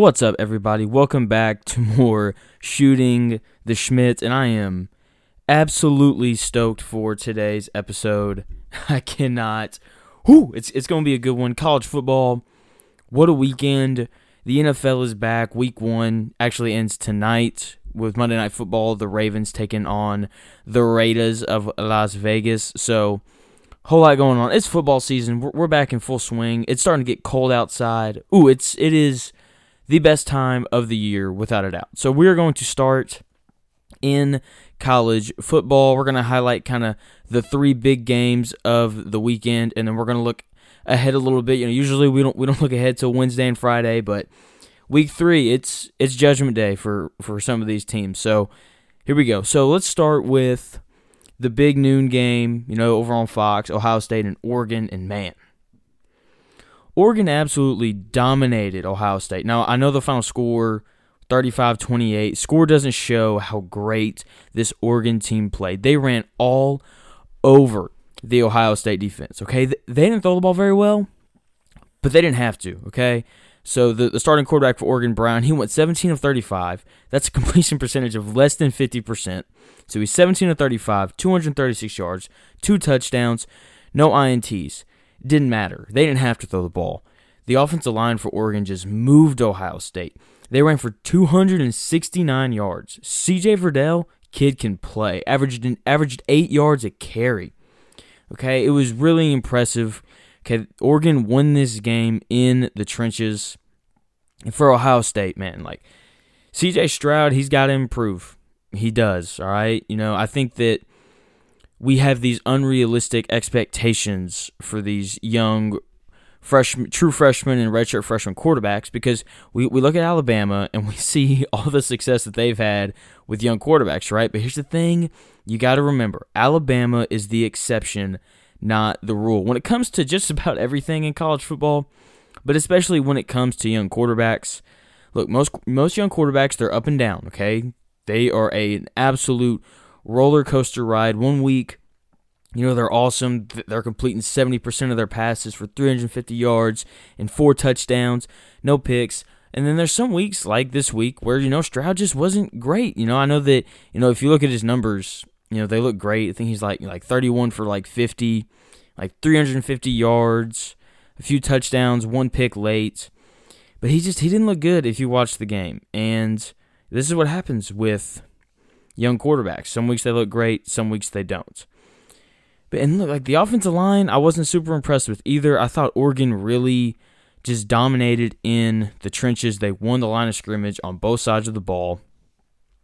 What's up, everybody? Welcome back to more Shooting the Schmidt, and I am absolutely stoked for today's episode. I cannot. Whoo! It's it's going to be a good one. College football. What a weekend! The NFL is back. Week one actually ends tonight with Monday Night Football. The Ravens taking on the Raiders of Las Vegas. So whole lot going on. It's football season. We're, we're back in full swing. It's starting to get cold outside. Ooh, it's it is the best time of the year without a doubt. So we're going to start in college football. We're going to highlight kind of the three big games of the weekend and then we're going to look ahead a little bit. You know, usually we don't we don't look ahead till Wednesday and Friday, but week 3 it's it's judgment day for for some of these teams. So here we go. So let's start with the big noon game, you know, over on Fox, Ohio State and Oregon and man, Oregon absolutely dominated Ohio State. Now, I know the final score 35 28. Score doesn't show how great this Oregon team played. They ran all over the Ohio State defense, okay? They didn't throw the ball very well, but they didn't have to, okay? So the, the starting quarterback for Oregon, Brown, he went 17 of 35. That's a completion percentage of less than 50%. So he's 17 of 35, 236 yards, two touchdowns, no INTs. Didn't matter. They didn't have to throw the ball. The offensive line for Oregon just moved Ohio State. They ran for 269 yards. CJ Verdell, kid can play. Averaged averaged 8 yards a carry. Okay, it was really impressive. Okay, Oregon won this game in the trenches. And for Ohio State, man, like CJ Stroud, he's got to improve. He does, all right? You know, I think that we have these unrealistic expectations for these young freshman, true freshmen and redshirt freshman quarterbacks because we, we look at Alabama and we see all the success that they've had with young quarterbacks, right? But here's the thing you got to remember Alabama is the exception, not the rule. When it comes to just about everything in college football, but especially when it comes to young quarterbacks, look, most most young quarterbacks they're up and down, okay? They are a, an absolute roller coaster ride. One week, you know, they're awesome. They're completing 70% of their passes for 350 yards and four touchdowns, no picks. And then there's some weeks like this week where, you know, Stroud just wasn't great. You know, I know that, you know, if you look at his numbers, you know, they look great. I think he's like like 31 for like 50, like 350 yards, a few touchdowns, one pick late. But he just he didn't look good if you watch the game. And this is what happens with young quarterbacks. Some weeks they look great, some weeks they don't. But and look, like the offensive line, I wasn't super impressed with either. I thought Oregon really just dominated in the trenches. They won the line of scrimmage on both sides of the ball.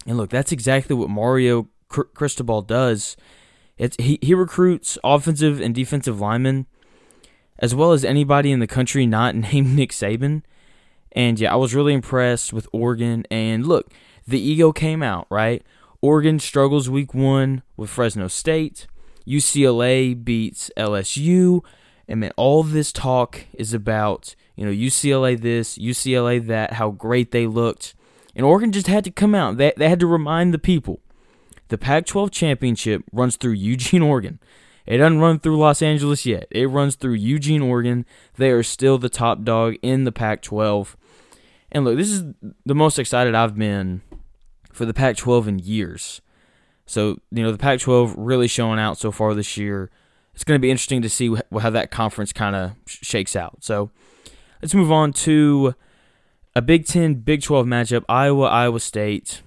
And look, that's exactly what Mario Cristobal does. It's he, he recruits offensive and defensive linemen as well as anybody in the country not named Nick Saban. And yeah, I was really impressed with Oregon. And look, the ego came out, right? Oregon struggles week one with Fresno State. UCLA beats LSU. And man, all this talk is about, you know, UCLA this, UCLA that, how great they looked. And Oregon just had to come out. They, they had to remind the people the Pac 12 championship runs through Eugene, Oregon. It doesn't run through Los Angeles yet. It runs through Eugene, Oregon. They are still the top dog in the Pac 12. And look, this is the most excited I've been for the Pac 12 in years. So, you know, the Pac 12 really showing out so far this year. It's going to be interesting to see how that conference kind of shakes out. So, let's move on to a Big 10 Big 12 matchup Iowa Iowa State.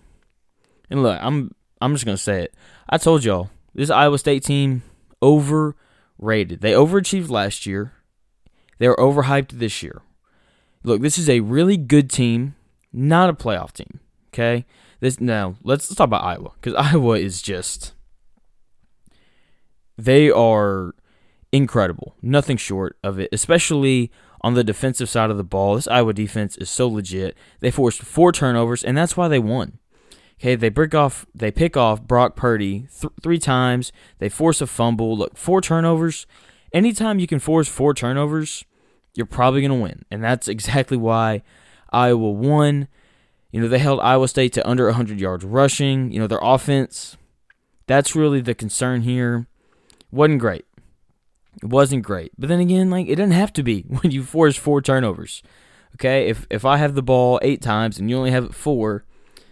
And look, I'm I'm just going to say it. I told y'all, this Iowa State team overrated. They overachieved last year. They are overhyped this year. Look, this is a really good team, not a playoff team. Okay, this now let's, let's talk about Iowa because Iowa is just they are incredible, nothing short of it, especially on the defensive side of the ball. This Iowa defense is so legit. They forced four turnovers, and that's why they won. Okay, they break off, they pick off Brock Purdy th- three times. They force a fumble. Look, four turnovers. Anytime you can force four turnovers, you're probably going to win. And that's exactly why Iowa won. You know, they held Iowa State to under 100 yards rushing. You know, their offense, that's really the concern here. Wasn't great. It wasn't great. But then again, like, it didn't have to be when you force four turnovers. Okay, if if I have the ball eight times and you only have it four,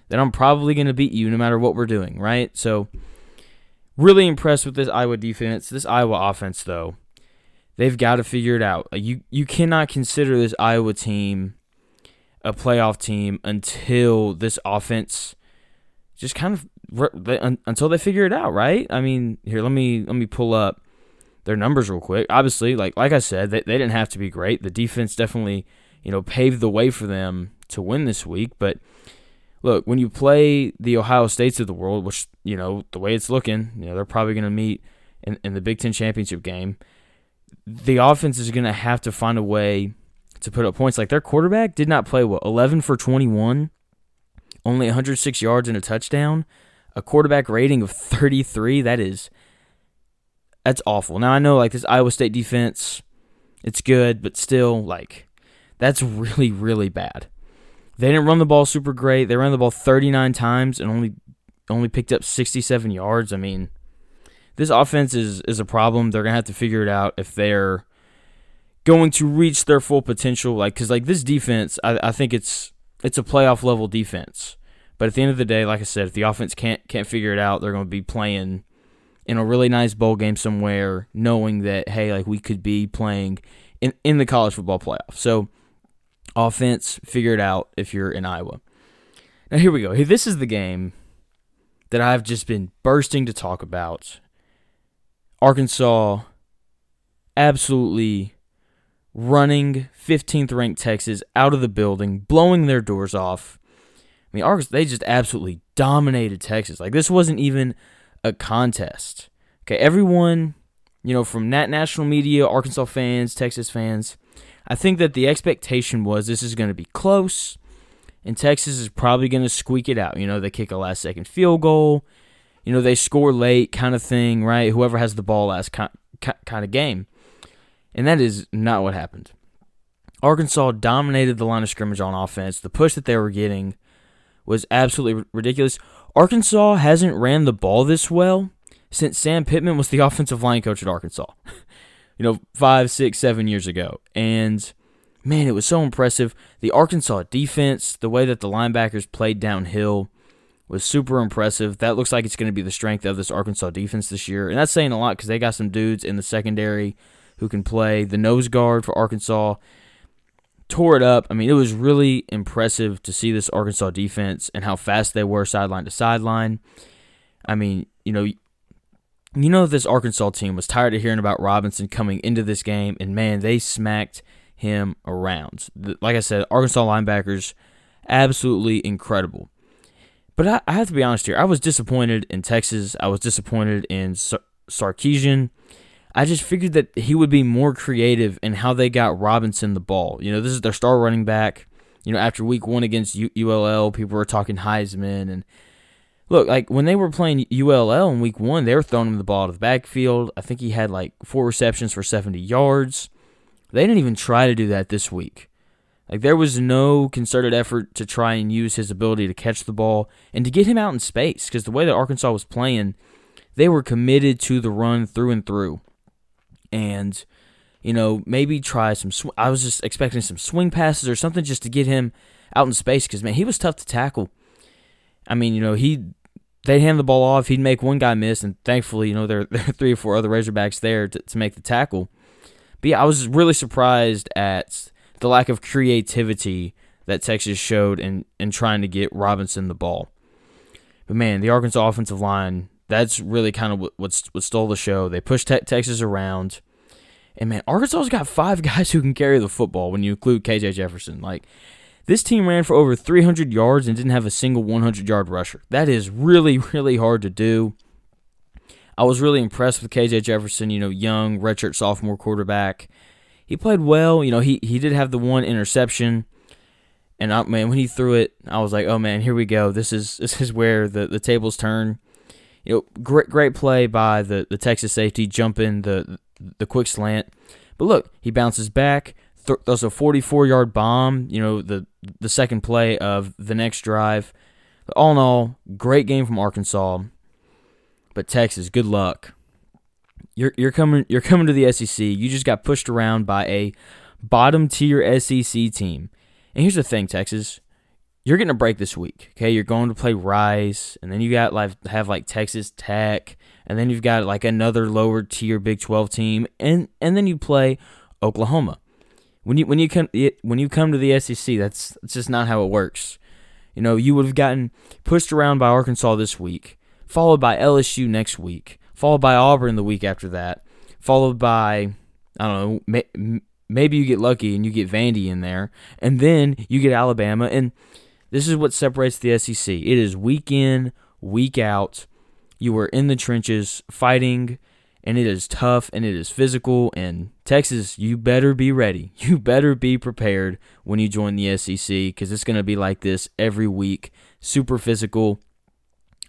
then I'm probably going to beat you no matter what we're doing, right? So, really impressed with this Iowa defense. This Iowa offense, though, they've got to figure it out. You you cannot consider this Iowa team a playoff team until this offense just kind of until they figure it out, right? I mean, here let me let me pull up their numbers real quick. Obviously, like like I said, they, they didn't have to be great. The defense definitely, you know, paved the way for them to win this week, but look, when you play the Ohio States of the world, which, you know, the way it's looking, you know, they're probably going to meet in, in the Big Ten championship game, the offense is going to have to find a way to put up points. Like their quarterback did not play what, 11 for 21, only 106 yards and a touchdown, a quarterback rating of 33. That is, that's awful. Now I know like this Iowa State defense, it's good, but still, like, that's really, really bad. They didn't run the ball super great. They ran the ball 39 times and only only picked up 67 yards. I mean, this offense is is a problem. They're gonna have to figure it out if they're going to reach their full potential. Like, cause like this defense, I, I think it's it's a playoff level defense. But at the end of the day, like I said, if the offense can't can't figure it out, they're going to be playing in a really nice bowl game somewhere, knowing that hey, like we could be playing in in the college football playoff. So offense, figure it out if you're in Iowa. Now, here we go. This is the game that I've just been bursting to talk about. Arkansas absolutely running 15th ranked Texas out of the building, blowing their doors off. I mean, Arkansas, they just absolutely dominated Texas. Like, this wasn't even a contest. Okay, everyone, you know, from that national media, Arkansas fans, Texas fans, I think that the expectation was this is going to be close, and Texas is probably going to squeak it out. You know, they kick a last second field goal, you know, they score late kind of thing, right? Whoever has the ball last kind of game. And that is not what happened. Arkansas dominated the line of scrimmage on offense. The push that they were getting was absolutely ridiculous. Arkansas hasn't ran the ball this well since Sam Pittman was the offensive line coach at Arkansas. you know, five, six, seven years ago. And man, it was so impressive. The Arkansas defense, the way that the linebackers played downhill was super impressive. That looks like it's going to be the strength of this Arkansas defense this year. And that's saying a lot because they got some dudes in the secondary who can play. The nose guard for Arkansas tore it up. I mean, it was really impressive to see this Arkansas defense and how fast they were sideline to sideline. I mean, you know, you know this Arkansas team was tired of hearing about Robinson coming into this game, and man, they smacked him around. Like I said, Arkansas linebackers, absolutely incredible. But I, I have to be honest here. I was disappointed in Texas. I was disappointed in Sar- Sarkisian. I just figured that he would be more creative in how they got Robinson the ball. You know, this is their star running back. You know, after week one against U- ULL, people were talking Heisman and Look, like when they were playing ULL in week one, they were throwing him the ball to the backfield. I think he had like four receptions for 70 yards. They didn't even try to do that this week. Like there was no concerted effort to try and use his ability to catch the ball and to get him out in space because the way that Arkansas was playing, they were committed to the run through and through. And you know, maybe try some sw- I was just expecting some swing passes or something just to get him out in space cuz man, he was tough to tackle. I mean, you know, he they'd hand the ball off, he'd make one guy miss, and thankfully, you know, there, there are three or four other Razorbacks there to, to make the tackle. But yeah, I was really surprised at the lack of creativity that Texas showed in, in trying to get Robinson the ball. But man, the Arkansas offensive line, that's really kind of what, what, stole the show. They pushed te- Texas around. And man, Arkansas's got five guys who can carry the football when you include KJ Jefferson. Like, this team ran for over 300 yards and didn't have a single 100 yard rusher. That is really, really hard to do. I was really impressed with KJ Jefferson, you know, young, redshirt sophomore quarterback. He played well. You know, he, he did have the one interception. And I, man, when he threw it, I was like, "Oh man, here we go. This is this is where the, the tables turn." You know, great great play by the, the Texas safety, jumping the the quick slant. But look, he bounces back, th- throws a 44 yard bomb. You know, the the second play of the next drive. All in all, great game from Arkansas. But Texas, good luck. You're you're coming you're coming to the SEC. You just got pushed around by a bottom tier SEC team. And here's the thing, Texas. You're getting a break this week. Okay, you're going to play Rice, and then you got like have like Texas Tech, and then you've got like another lower tier Big 12 team, and and then you play Oklahoma. When you when you come when you come to the SEC, that's that's just not how it works. You know, you would have gotten pushed around by Arkansas this week, followed by LSU next week, followed by Auburn the week after that, followed by I don't know, maybe you get lucky and you get Vandy in there, and then you get Alabama, and this is what separates the SEC. It is week in, week out. You are in the trenches fighting, and it is tough and it is physical. And Texas, you better be ready. You better be prepared when you join the SEC because it's going to be like this every week. Super physical.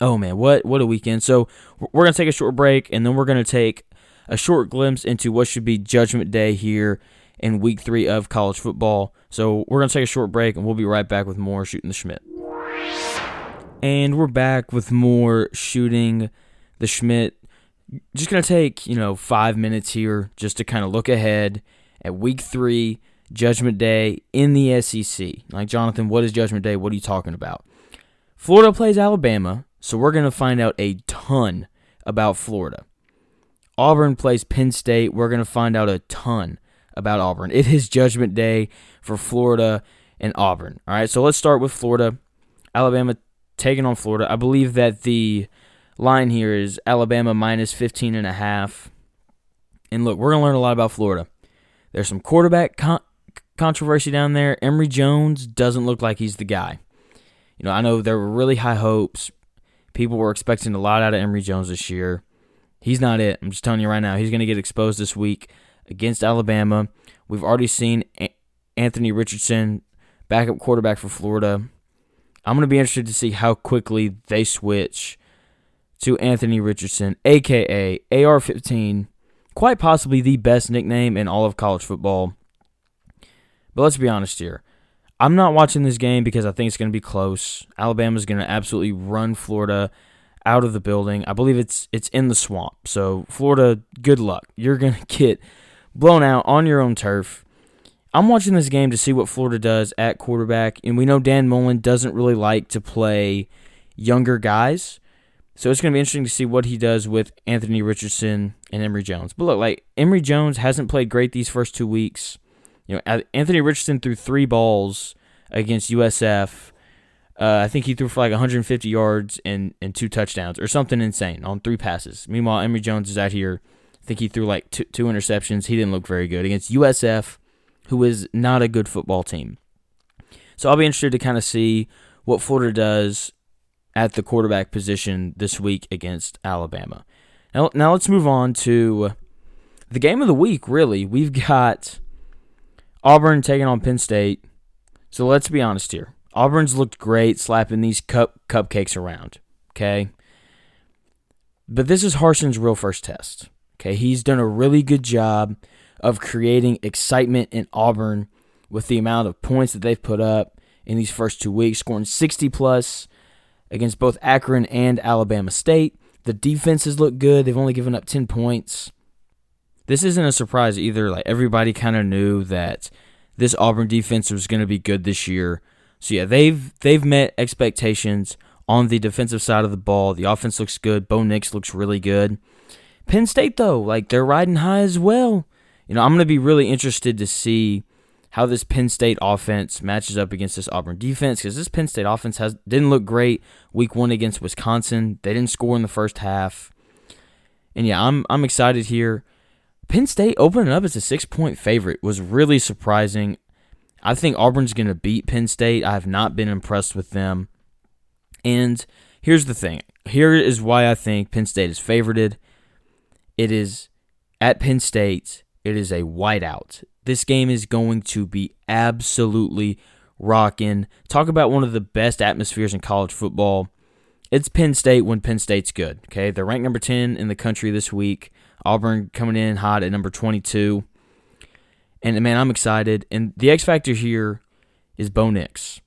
Oh man, what what a weekend! So we're gonna take a short break, and then we're gonna take a short glimpse into what should be Judgment Day here in Week Three of college football. So we're gonna take a short break, and we'll be right back with more shooting the Schmidt. And we're back with more shooting the Schmidt. Just gonna take you know five minutes here just to kind of look ahead at Week Three, Judgment Day in the SEC. Like Jonathan, what is Judgment Day? What are you talking about? Florida plays Alabama so we're going to find out a ton about Florida. Auburn plays Penn State. We're going to find out a ton about Auburn. It is judgment day for Florida and Auburn. All right, so let's start with Florida. Alabama taking on Florida. I believe that the line here is Alabama minus 15 and a half. And look, we're going to learn a lot about Florida. There's some quarterback con- controversy down there. Emory Jones doesn't look like he's the guy. You know, I know there were really high hopes People were expecting a lot out of Emory Jones this year. He's not it. I'm just telling you right now. He's going to get exposed this week against Alabama. We've already seen Anthony Richardson, backup quarterback for Florida. I'm going to be interested to see how quickly they switch to Anthony Richardson, aka AR 15, quite possibly the best nickname in all of college football. But let's be honest here. I'm not watching this game because I think it's going to be close. Alabama's going to absolutely run Florida out of the building. I believe it's it's in the swamp. So Florida, good luck. You're going to get blown out on your own turf. I'm watching this game to see what Florida does at quarterback, and we know Dan Mullen doesn't really like to play younger guys. So it's going to be interesting to see what he does with Anthony Richardson and Emory Jones. But look, like Emory Jones hasn't played great these first two weeks. You know, Anthony Richardson threw three balls against USF. Uh, I think he threw for like 150 yards and, and two touchdowns or something insane on three passes. Meanwhile, Emory Jones is out here. Think he threw like two, two interceptions. He didn't look very good against USF, who is not a good football team. So I'll be interested to kind of see what Florida does at the quarterback position this week against Alabama. Now, now let's move on to the game of the week, really. We've got Auburn taking on Penn State. So let's be honest here. Auburn's looked great slapping these cup cupcakes around. Okay. But this is Harsin's real first test. Okay. He's done a really good job of creating excitement in Auburn with the amount of points that they've put up in these first two weeks, scoring 60 plus against both Akron and Alabama State. The defenses look good. They've only given up 10 points this isn't a surprise either. Like everybody kind of knew that this Auburn defense was going to be good this year. So yeah, they've they've met expectations on the defensive side of the ball. The offense looks good. Bo Nix looks really good. Penn State though, like they're riding high as well. You know, I'm going to be really interested to see how this Penn State offense matches up against this Auburn defense because this Penn State offense has didn't look great week one against Wisconsin. They didn't score in the first half, and yeah, I'm I'm excited here. Penn State opening up as a six point favorite was really surprising. I think Auburn's going to beat Penn State. I have not been impressed with them. And here's the thing here is why I think Penn State is favorited. It is at Penn State, it is a whiteout. This game is going to be absolutely rocking. Talk about one of the best atmospheres in college football. It's Penn State when Penn State's good. Okay, they're ranked number 10 in the country this week. Auburn coming in hot at number 22. And man, I'm excited. And the X factor here is Bo Nix.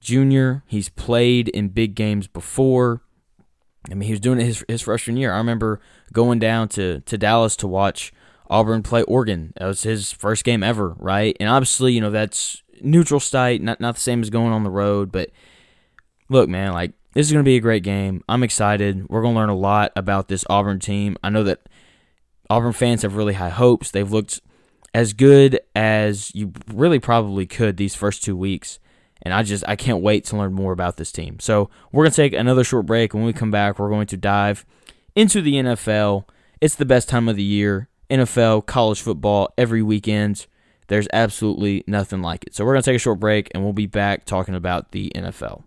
Junior, he's played in big games before. I mean, he was doing it his, his freshman year. I remember going down to, to Dallas to watch Auburn play Oregon. That was his first game ever, right? And obviously, you know, that's neutral site, not not the same as going on the road, but look, man, like this is going to be a great game. I'm excited. We're going to learn a lot about this Auburn team. I know that Auburn fans have really high hopes. They've looked as good as you really probably could these first two weeks. And I just I can't wait to learn more about this team. So we're gonna take another short break. When we come back, we're going to dive into the NFL. It's the best time of the year. NFL, college football, every weekend. There's absolutely nothing like it. So we're gonna take a short break and we'll be back talking about the NFL.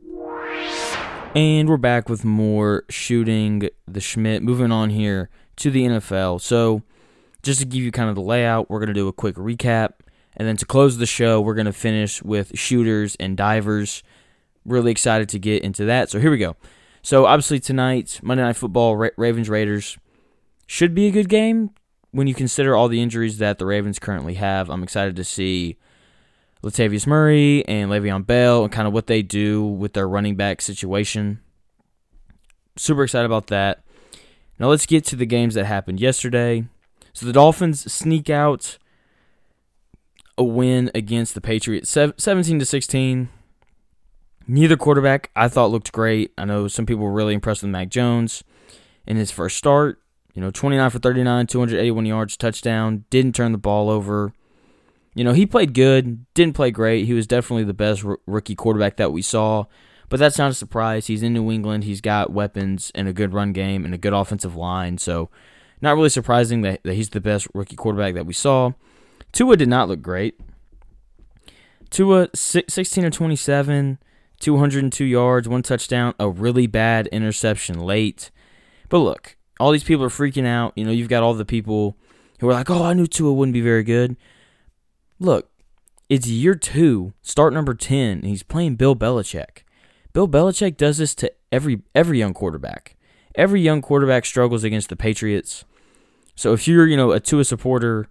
And we're back with more shooting the Schmidt. Moving on here to the NFL. So just to give you kind of the layout, we're gonna do a quick recap and then to close the show, we're going to finish with shooters and divers. Really excited to get into that. So here we go. So obviously tonight, Monday Night Football, Ra- Ravens Raiders should be a good game when you consider all the injuries that the Ravens currently have. I'm excited to see Latavius Murray and Le'Veon Bell and kind of what they do with their running back situation. Super excited about that. Now let's get to the games that happened yesterday. So the Dolphins sneak out a win against the Patriots, 17 to 16. Neither quarterback I thought looked great. I know some people were really impressed with Mac Jones in his first start. You know, 29 for 39, 281 yards, touchdown, didn't turn the ball over. You know, he played good, didn't play great. He was definitely the best r- rookie quarterback that we saw. But that's not a surprise. He's in New England. He's got weapons and a good run game and a good offensive line. So, not really surprising that, that he's the best rookie quarterback that we saw. Tua did not look great. Tua, 16 or 27, 202 yards, one touchdown, a really bad interception late. But look, all these people are freaking out. You know, you've got all the people who are like, oh, I knew Tua wouldn't be very good. Look, it's year two, start number 10, and he's playing Bill Belichick. Bill Belichick does this to every every young quarterback. Every young quarterback struggles against the Patriots. So if you're, you know, a Tua supporter,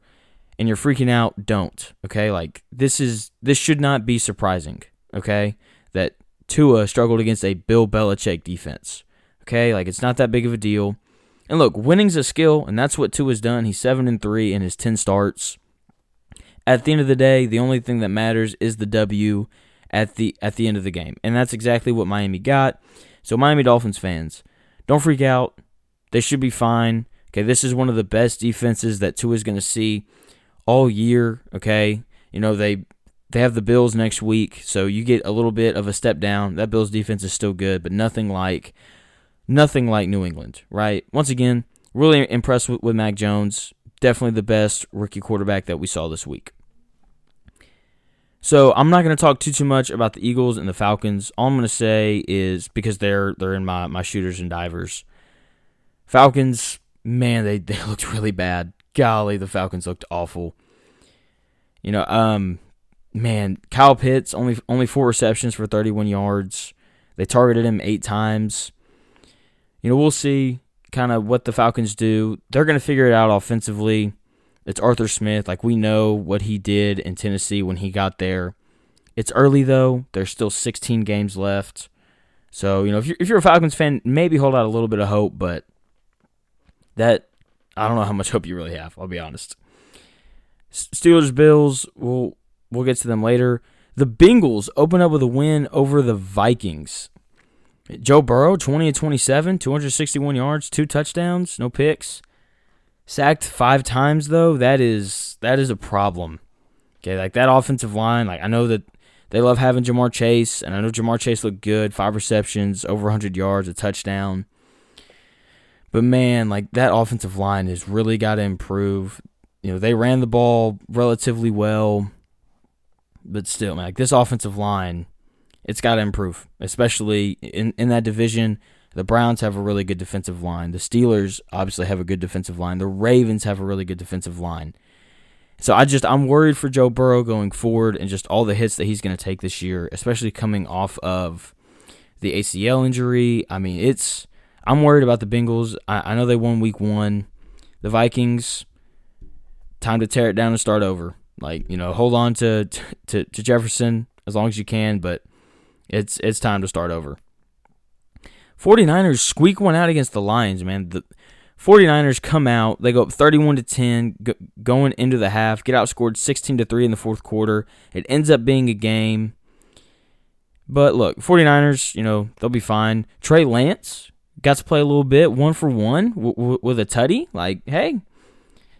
and you're freaking out, don't. Okay? Like this is this should not be surprising, okay? That Tua struggled against a Bill Belichick defense. Okay? Like it's not that big of a deal. And look, winning's a skill, and that's what Tua's done. He's 7 and 3 in his 10 starts. At the end of the day, the only thing that matters is the W at the at the end of the game. And that's exactly what Miami got. So Miami Dolphins fans, don't freak out. They should be fine. Okay, this is one of the best defenses that Tua's going to see all year. Okay, you know they they have the Bills next week, so you get a little bit of a step down. That Bills defense is still good, but nothing like nothing like New England, right? Once again, really impressed with, with Mac Jones. Definitely the best rookie quarterback that we saw this week. So I'm not going to talk too too much about the Eagles and the Falcons. All I'm going to say is because they're they're in my my shooters and divers. Falcons, man, they they looked really bad golly, the Falcons looked awful. You know, um, man, Kyle Pitts only only four receptions for 31 yards. They targeted him eight times. You know, we'll see kind of what the Falcons do. They're going to figure it out offensively. It's Arthur Smith. Like we know what he did in Tennessee when he got there. It's early though. There's still 16 games left. So, you know, if you're, if you're a Falcons fan, maybe hold out a little bit of hope, but that I don't know how much hope you really have. I'll be honest. Steelers Bills. We'll we'll get to them later. The Bengals open up with a win over the Vikings. Joe Burrow, 20 and 27, 261 yards, two touchdowns, no picks. Sacked five times though. That is that is a problem. Okay, like that offensive line, like I know that they love having Ja'Marr Chase, and I know Ja'Marr Chase looked good, five receptions, over 100 yards, a touchdown. But man, like that offensive line has really got to improve. You know, they ran the ball relatively well, but still, man, like this offensive line, it's got to improve, especially in, in that division. The Browns have a really good defensive line. The Steelers obviously have a good defensive line. The Ravens have a really good defensive line. So I just I'm worried for Joe Burrow going forward and just all the hits that he's going to take this year, especially coming off of the ACL injury. I mean, it's I'm worried about the Bengals. I, I know they won week one. The Vikings, time to tear it down and start over. Like, you know, hold on to, to, to Jefferson as long as you can, but it's it's time to start over. 49ers squeak one out against the Lions, man. The 49ers come out, they go up 31 to 10 going into the half, get outscored 16 to 3 in the fourth quarter. It ends up being a game. But look, 49ers, you know, they'll be fine. Trey Lance got to play a little bit, one for one w- w- with a tutty. Like, hey.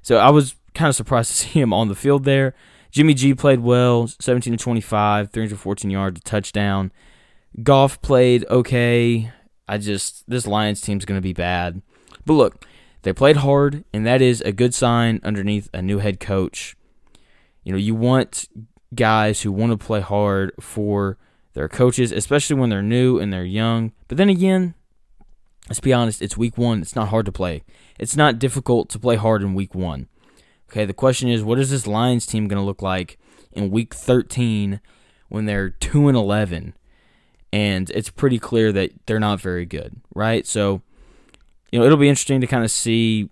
So I was kind of surprised to see him on the field there. Jimmy G played well, 17 to 25, 314 yards, a touchdown. Goff played okay. I just this Lions team's going to be bad. But look, they played hard, and that is a good sign underneath a new head coach. You know, you want guys who want to play hard for their coaches, especially when they're new and they're young. But then again, let's be honest, it's week one. It's not hard to play. It's not difficult to play hard in week one. Okay, the question is, what is this Lions team going to look like in week 13 when they're 2 and 11? And it's pretty clear that they're not very good, right? So, you know, it'll be interesting to kind of see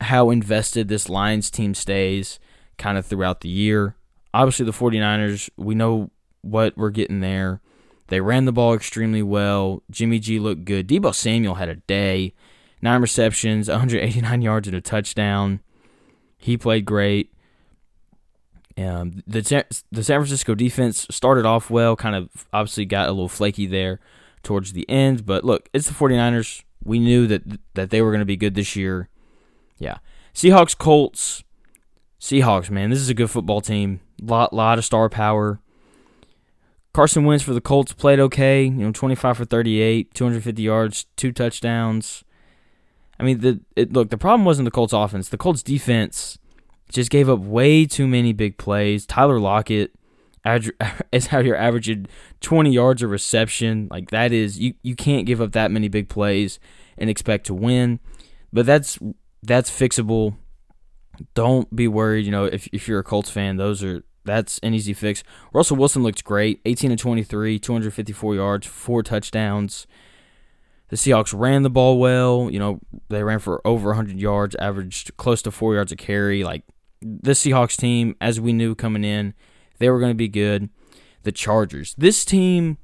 how invested this Lions team stays kind of throughout the year. Obviously, the 49ers, we know what we're getting there. They ran the ball extremely well. Jimmy G looked good. Deebo Samuel had a day. Nine receptions, 189 yards and a touchdown. He played great. Um, the the San Francisco defense started off well, kind of obviously got a little flaky there towards the end. But look, it's the 49ers. We knew that that they were going to be good this year. Yeah. Seahawks, Colts. Seahawks, man, this is a good football team. Lot lot of star power. Carson Wentz for the Colts played okay. You know, 25 for 38, 250 yards, two touchdowns. I mean, the it, look, the problem wasn't the Colts offense. The Colts defense just gave up way too many big plays. Tyler Lockett is out here averaging 20 yards a reception. Like that is you you can't give up that many big plays and expect to win. But that's that's fixable. Don't be worried, you know, if if you're a Colts fan, those are that's an easy fix. Russell Wilson looked great. 18 to 23, 254 yards, four touchdowns. The Seahawks ran the ball well. You know, they ran for over 100 yards, averaged close to four yards a carry. Like, the Seahawks team, as we knew coming in, they were going to be good. The Chargers. This team,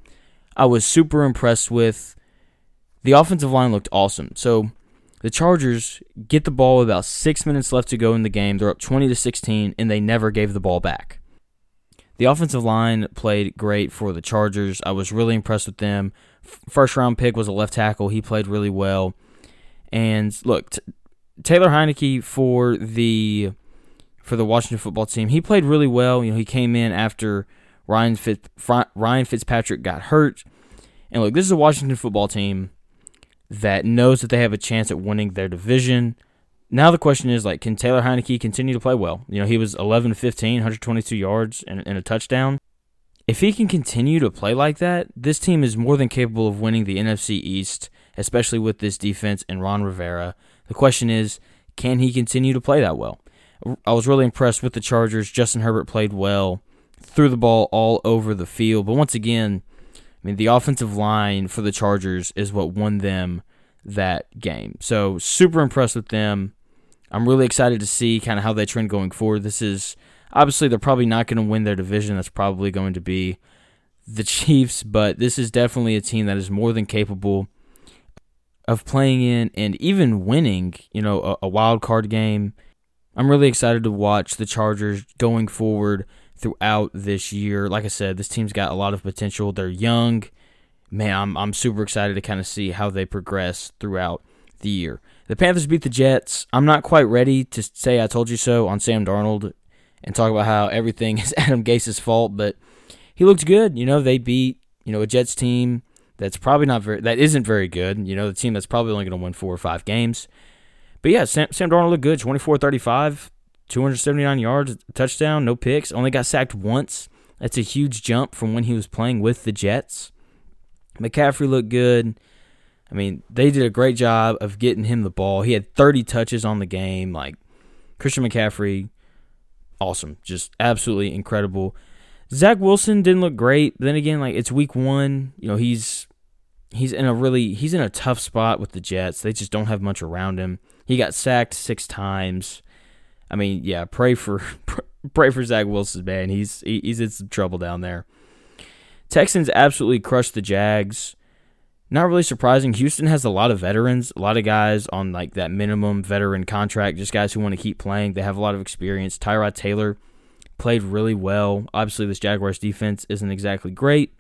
I was super impressed with. The offensive line looked awesome. So, the Chargers get the ball with about six minutes left to go in the game. They're up 20 to 16, and they never gave the ball back. The offensive line played great for the Chargers. I was really impressed with them. First round pick was a left tackle. He played really well. And look, t- Taylor Heinicke for the for the Washington football team, he played really well. You know, he came in after Ryan Fitz, Ryan Fitzpatrick got hurt. And look, this is a Washington football team that knows that they have a chance at winning their division. Now the question is like, can Taylor Heinicke continue to play well? You know, he was 11 to 15, 122 yards and, and a touchdown. If he can continue to play like that, this team is more than capable of winning the NFC East, especially with this defense and Ron Rivera. The question is, can he continue to play that well? I was really impressed with the Chargers. Justin Herbert played well, threw the ball all over the field. But once again, I mean, the offensive line for the Chargers is what won them that game. So, super impressed with them. I'm really excited to see kind of how they trend going forward. This is obviously they're probably not going to win their division. That's probably going to be the Chiefs, but this is definitely a team that is more than capable of playing in and even winning, you know, a, a wild card game. I'm really excited to watch the Chargers going forward throughout this year. Like I said, this team's got a lot of potential. They're young. Man, I'm I'm super excited to kind of see how they progress throughout the year. The Panthers beat the Jets. I'm not quite ready to say I told you so on Sam Darnold and talk about how everything is Adam Gase's fault, but he looked good. You know, they beat, you know, a Jets team that's probably not very that isn't very good. You know, the team that's probably only going to win 4 or 5 games. But yeah, Sam, Sam Darnold looked good. 24-35, 279 yards, touchdown, no picks. Only got sacked once. That's a huge jump from when he was playing with the Jets. McCaffrey looked good. I mean, they did a great job of getting him the ball. He had 30 touches on the game. Like Christian McCaffrey, awesome, just absolutely incredible. Zach Wilson didn't look great. But then again, like it's week one. You know, he's he's in a really he's in a tough spot with the Jets. They just don't have much around him. He got sacked six times. I mean, yeah, pray for pray for Zach Wilson, man. He's he's in some trouble down there. Texans absolutely crushed the Jags. Not really surprising. Houston has a lot of veterans, a lot of guys on like that minimum veteran contract, just guys who want to keep playing. They have a lot of experience. Tyrod Taylor played really well. Obviously, this Jaguars defense isn't exactly great,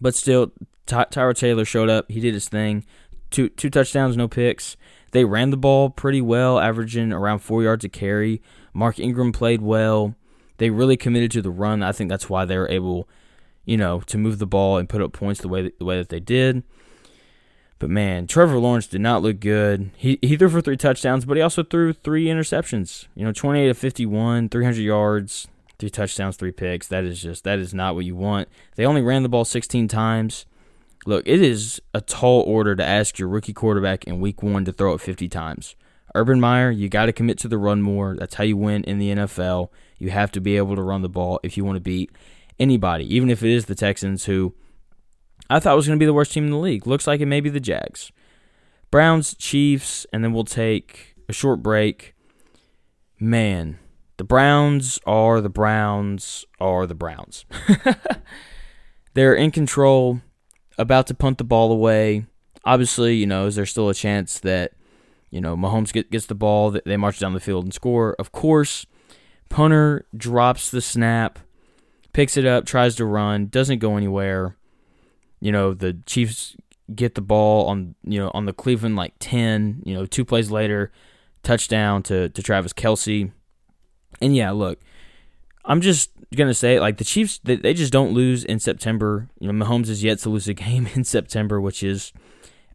but still, Ty- Tyrod Taylor showed up. He did his thing. Two two touchdowns, no picks. They ran the ball pretty well, averaging around four yards a carry. Mark Ingram played well. They really committed to the run. I think that's why they were able, you know, to move the ball and put up points the way that, the way that they did. But man, Trevor Lawrence did not look good. He he threw for three touchdowns, but he also threw three interceptions. You know, 28 to 51, 300 yards, three touchdowns, three picks. That is just that is not what you want. They only ran the ball 16 times. Look, it is a tall order to ask your rookie quarterback in week 1 to throw it 50 times. Urban Meyer, you got to commit to the run more. That's how you win in the NFL. You have to be able to run the ball if you want to beat anybody, even if it is the Texans who I thought it was going to be the worst team in the league. Looks like it may be the Jags. Browns, Chiefs, and then we'll take a short break. Man, the Browns are the Browns are the Browns. They're in control, about to punt the ball away. Obviously, you know, is there still a chance that, you know, Mahomes get, gets the ball, that they march down the field and score? Of course. Punter drops the snap, picks it up, tries to run, doesn't go anywhere you know, the Chiefs get the ball on you know on the Cleveland like ten. You know, two plays later, touchdown to to Travis Kelce. And yeah, look, I'm just gonna say like the Chiefs they, they just don't lose in September. You know, Mahomes is yet to lose a game in September, which is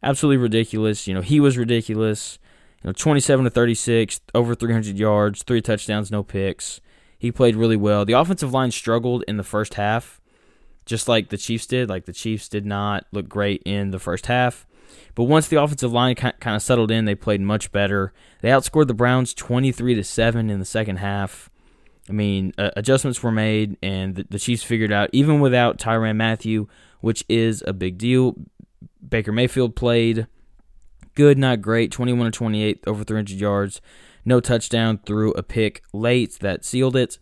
absolutely ridiculous. You know, he was ridiculous. You know, 27 to 36, over 300 yards, three touchdowns, no picks. He played really well. The offensive line struggled in the first half just like the Chiefs did. Like the Chiefs did not look great in the first half. But once the offensive line kind of settled in, they played much better. They outscored the Browns 23 to 7 in the second half. I mean, uh, adjustments were made, and the, the, Chiefs figured out, even without Tyrann Mathieu, which is a big deal. Baker Mayfield played good, not great, 21 to 28, over 300 yards, no touchdown, threw a pick late that sealed it.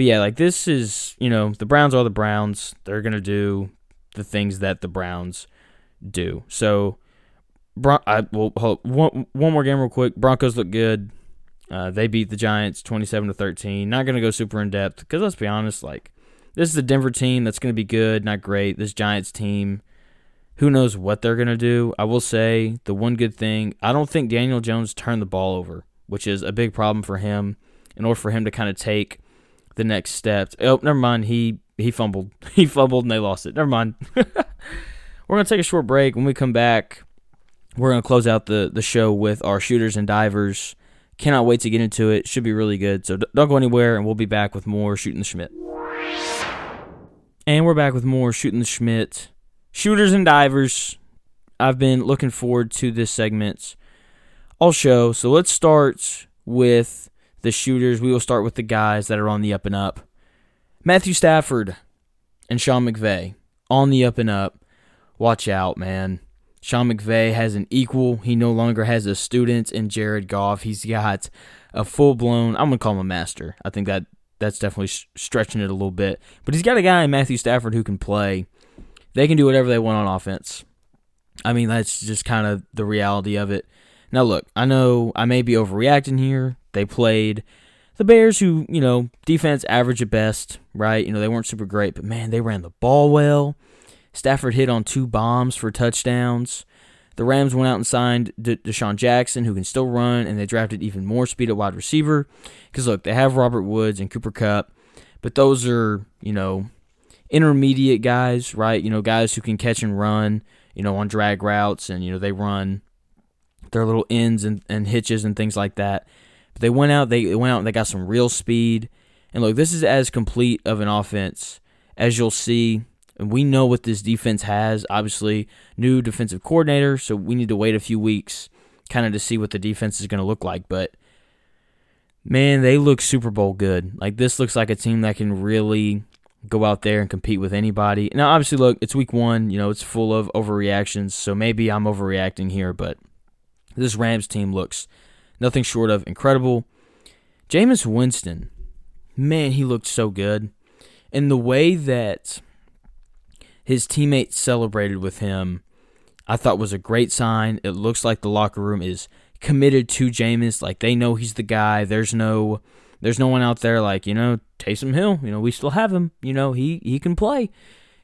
But yeah, like this is, you know, the Browns are the Browns. They're going to do the things that the Browns do. So, Bron- I will hold one, one more game real quick. Broncos look good. Uh, they beat the Giants 27 to 13. Not going to go super in depth because let's be honest, like this is a Denver team that's going to be good, not great. This Giants team, who knows what they're going to do. I will say the one good thing, I don't think Daniel Jones turned the ball over, which is a big problem for him in order for him to kind of take the next steps. Oh, never mind. He he fumbled. He fumbled and they lost it. Never mind. we're gonna take a short break. When we come back, we're gonna close out the the show with our shooters and divers. Cannot wait to get into it. Should be really good. So don't go anywhere, and we'll be back with more shooting the Schmidt. And we're back with more shooting the Schmidt, shooters and divers. I've been looking forward to this segment all show. So let's start with the shooters. We will start with the guys that are on the up and up. Matthew Stafford and Sean McVay on the up and up. Watch out, man. Sean McVay has an equal. He no longer has a student in Jared Goff. He's got a full blown. I'm gonna call him a master. I think that that's definitely stretching it a little bit. But he's got a guy in Matthew Stafford who can play. They can do whatever they want on offense. I mean, that's just kind of the reality of it. Now, look, I know I may be overreacting here. They played the Bears, who, you know, defense average at best, right? You know, they weren't super great, but man, they ran the ball well. Stafford hit on two bombs for touchdowns. The Rams went out and signed De- DeSean Jackson, who can still run, and they drafted even more speed at wide receiver. Because, look, they have Robert Woods and Cooper Kupp, but those are, you know, intermediate guys, right? You know, guys who can catch and run, you know, on drag routes, and, you know, they run their little ends and, and hitches and things like that. But they went out, they went out and they got some real speed. And look, this is as complete of an offense as you'll see. And we know what this defense has. Obviously, new defensive coordinator, so we need to wait a few weeks kind of to see what the defense is going to look like. But man, they look Super Bowl good. Like this looks like a team that can really go out there and compete with anybody. Now, obviously, look, it's week one. You know, it's full of overreactions, so maybe I'm overreacting here, but this Rams team looks nothing short of incredible. Jameis Winston, man, he looked so good. And the way that his teammates celebrated with him I thought was a great sign. It looks like the locker room is committed to Jameis. Like they know he's the guy. There's no there's no one out there like, you know, Taysom Hill, you know, we still have him. You know, he he can play.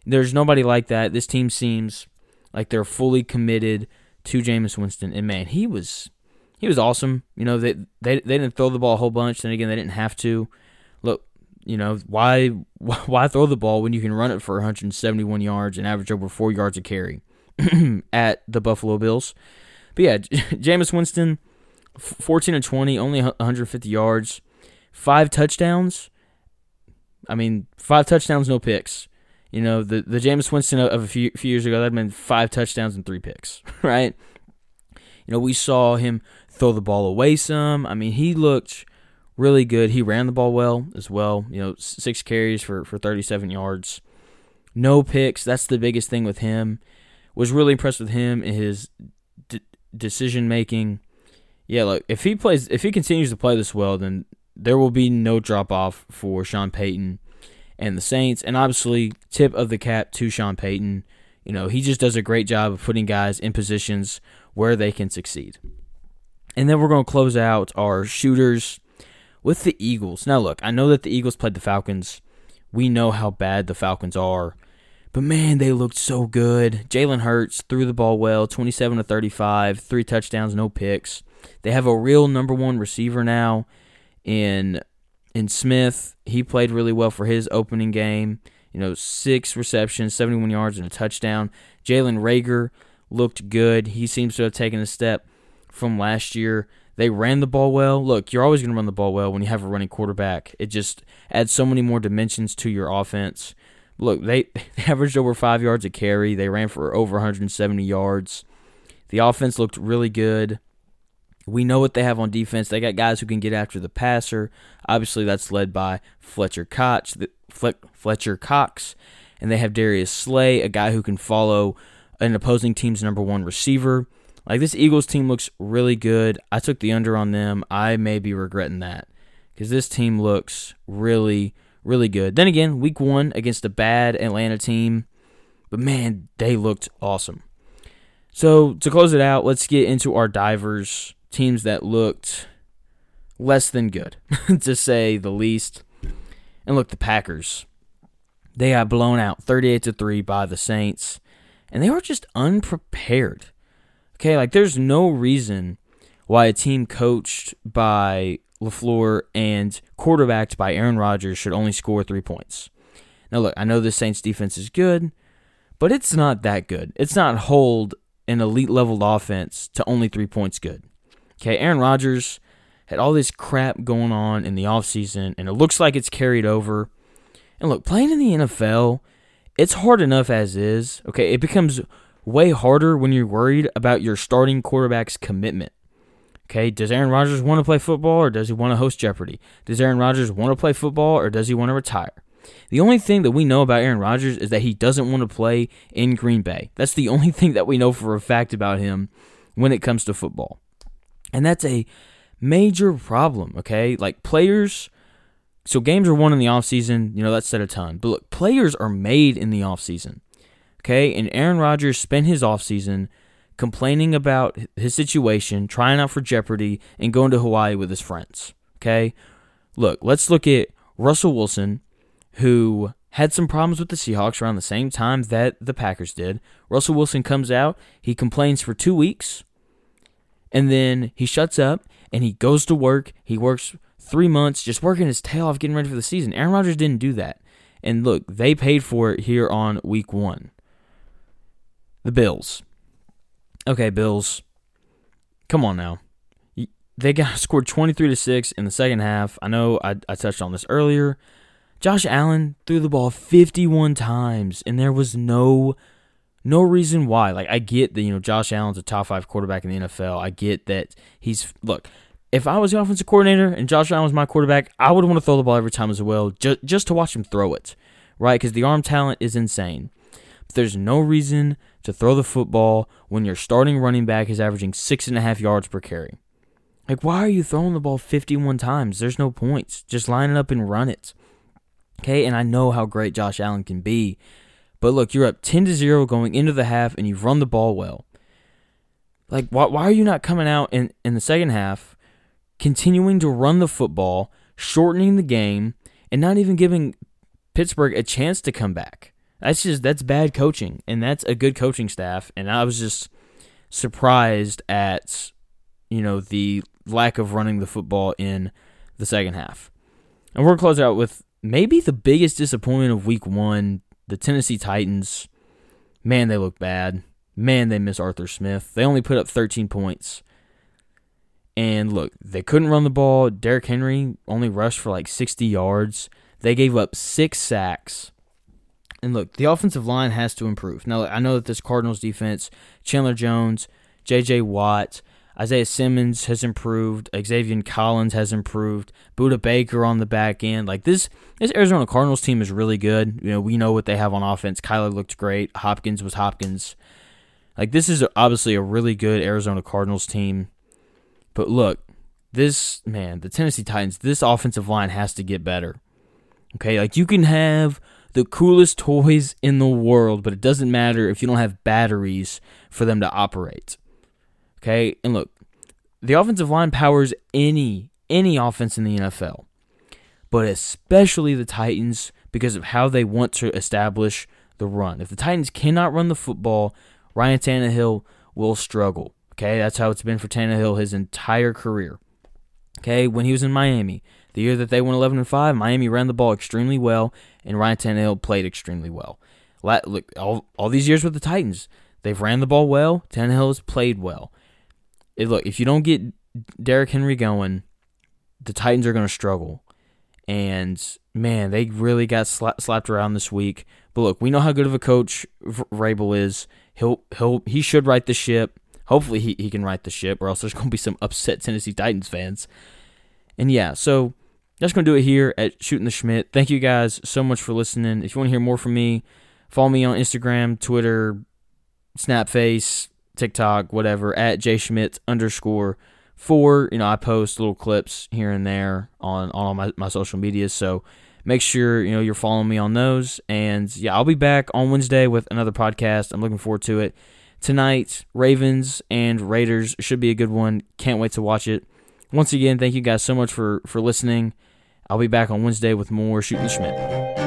There's nobody like that. This team seems like they're fully committed to Jameis Winston. And man, he was he was awesome. You know, they they they didn't throw the ball a whole bunch. Then again, they didn't have to. Look, you know, why why throw the ball when you can run it for 171 yards and average over four yards a carry at the Buffalo Bills? But yeah, Jameis Winston, 14 and 20, only 150 yards, five touchdowns. I mean, five touchdowns, no picks. You know, the the Jameis Winston of a few, few years ago, that'd been five touchdowns and three picks, right? You know, we saw him throw the ball away some. I mean, he looked really good. He ran the ball well as well. You know, six carries for, for 37 yards. No picks. That's the biggest thing with him. Was really impressed with him and his d- decision making. Yeah, look, if he plays, if he continues to play this well, then there will be no drop off for Sean Payton and the Saints. And obviously, tip of the cap to Sean Payton. You know, he just does a great job of putting guys in positions where they can succeed. And then we're going to close out our shooters with the Eagles. Now, look, I know that the Eagles played the Falcons. We know how bad the Falcons are. But man, they looked so good. Jalen Hurts threw the ball well, 27 to 35, three touchdowns, no picks. They have a real number one receiver now in in Smith. He played really well for his opening game. You know, six receptions, 71 yards, and a touchdown. Jalen Reagor looked good. He seems to have taken a step from last year. They ran the ball well. Look, you're always going to run the ball well when you have a running quarterback. It just adds so many more dimensions to your offense. Look, they, they averaged over five yards a carry. They ran for over 170 yards. The offense looked really good. We know what they have on defense. They got guys who can get after the passer. Obviously, that's led by Fletcher Cox, Fletcher Cox, and they have Darius Slay, a guy who can follow an opposing team's number one receiver. Like this Eagles team looks really good. I took the under on them. I may be regretting that because this team looks really, really good. Then again, week one against a bad Atlanta team, but man, they looked awesome. So to close it out, let's get into our divers teams that looked less than good, to say the least. And look, the Packers. They got blown out 38 to 3 by the Saints, and they were just unprepared. Okay, like there's no reason why a team coached by LaFleur and quarterbacked by Aaron Rodgers should only score three points. Now, look, I know the Saints defense is good, but it's not that good. It's not hold an elite level offense to only three points good. Okay, Aaron Rodgers had all this crap going on in the offseason, and it looks like it's carried over. And look, playing in the NFL, it's hard enough as is. Okay, it becomes way harder when you're worried about your starting quarterback's commitment. Okay, does Aaron Rodgers want to play football or does he want to host Jeopardy? Does Aaron Rodgers want to play football or does he want to retire? The only thing that we know about Aaron Rodgers is that he doesn't want to play in Green Bay. That's the only thing that we know for a fact about him when it comes to football. And that's a major problem, okay? Like players so games are won in the offseason, you know, that said a ton. But look, players are made in the offseason. Okay, and Aaron Rodgers spent his offseason complaining about his situation, trying out for Jeopardy, and going to Hawaii with his friends. Okay, look, let's look at Russell Wilson, who had some problems with the Seahawks around the same time that the Packers did. Russell Wilson comes out, he complains for two weeks, and then he shuts up and he goes to work. He works three months just working his tail off getting ready for the season. Aaron Rodgers didn't do that. And look, they paid for it here on week one. The Bills. Okay, Bills. Come on now. They got scored 23 to 6 in the second half. I know I, I touched on this earlier. Josh Allen threw the ball 51 times and there was no no reason why. Like I get that, you know, Josh Allen's a top 5 quarterback in the NFL. I get that he's look, if I was the offensive coordinator and Josh Allen was my quarterback, I would want to throw the ball every time as well, just just to watch him throw it, right? Because the arm talent is insane. But there's no reason to throw the football when your starting running back is averaging six and a half yards per carry. Like, why are you throwing the ball 51 times? There's no points. Just line it up and run it. Okay, and I know how great Josh Allen can be. But look, you're up 10 to 0 going into the half and you've run the ball well. Like, why, why are you not coming out in, in the second half, continuing to run the football, shortening the game, and not even giving Pittsburgh a chance to come back? That's just that's bad coaching, and that's a good coaching staff. And I was just surprised at you know the lack of running the football in the second half. And we're gonna close out with maybe the biggest disappointment of Week One: the Tennessee Titans. Man, they look bad. Man, they miss Arthur Smith. They only put up 13 points. And look, they couldn't run the ball. Derrick Henry only rushed for like 60 yards. They gave up six sacks. And look, the offensive line has to improve. Now, I know that this Cardinals defense, Chandler Jones, J.J. Watt, Isaiah Simmons has improved. Zaven Collins has improved. Budda Baker on the back end. Like this, this Arizona Cardinals team is really good. You know, we know what they have on offense. Kyler looked great. Hopkins was Hopkins. Like this is obviously a really good Arizona Cardinals team. But look, this man, the Tennessee Titans, this offensive line has to get better. Okay, like you can have the coolest toys in the world, but it doesn't matter if you don't have batteries for them to operate. Okay, and look, the offensive line powers any any offense in the NFL, but especially the Titans because of how they want to establish the run. If the Titans cannot run the football, Ryan Tannehill will struggle. Okay, that's how it's been for Tannehill his entire career. Okay, when he was in Miami, the year that they went 11 and 5, Miami ran the ball extremely well, and Ryan Tannehill played extremely well. Look, all, all these years with the Titans, they've ran the ball well. Tannehill has played well. It, look, if you don't get Derrick Henry going, the Titans are going to struggle. And man, they really got sla- slapped around this week. But look, we know how good of a coach Vrabel is. He'll he'll he should right the ship. Hopefully he, he can right the ship, or else there's going to be some upset Tennessee Titans fans. And yeah, so that's going to do it here at Shooting the Schmidt. Thank you guys so much for listening. If you want to hear more from me, follow me on Instagram, Twitter, Snapface, TikTok, whatever, at jschmidt underscore four. You know, I post little clips here and there on, on all my, my social medias. So make sure, you know, you're following me on those. And yeah, I'll be back on Wednesday with another podcast. I'm looking forward to it. Tonight, Ravens and Raiders should be a good one. Can't wait to watch it. Once again, thank you guys so much for, for listening. I'll be back on Wednesday with more Shooting Schmidt.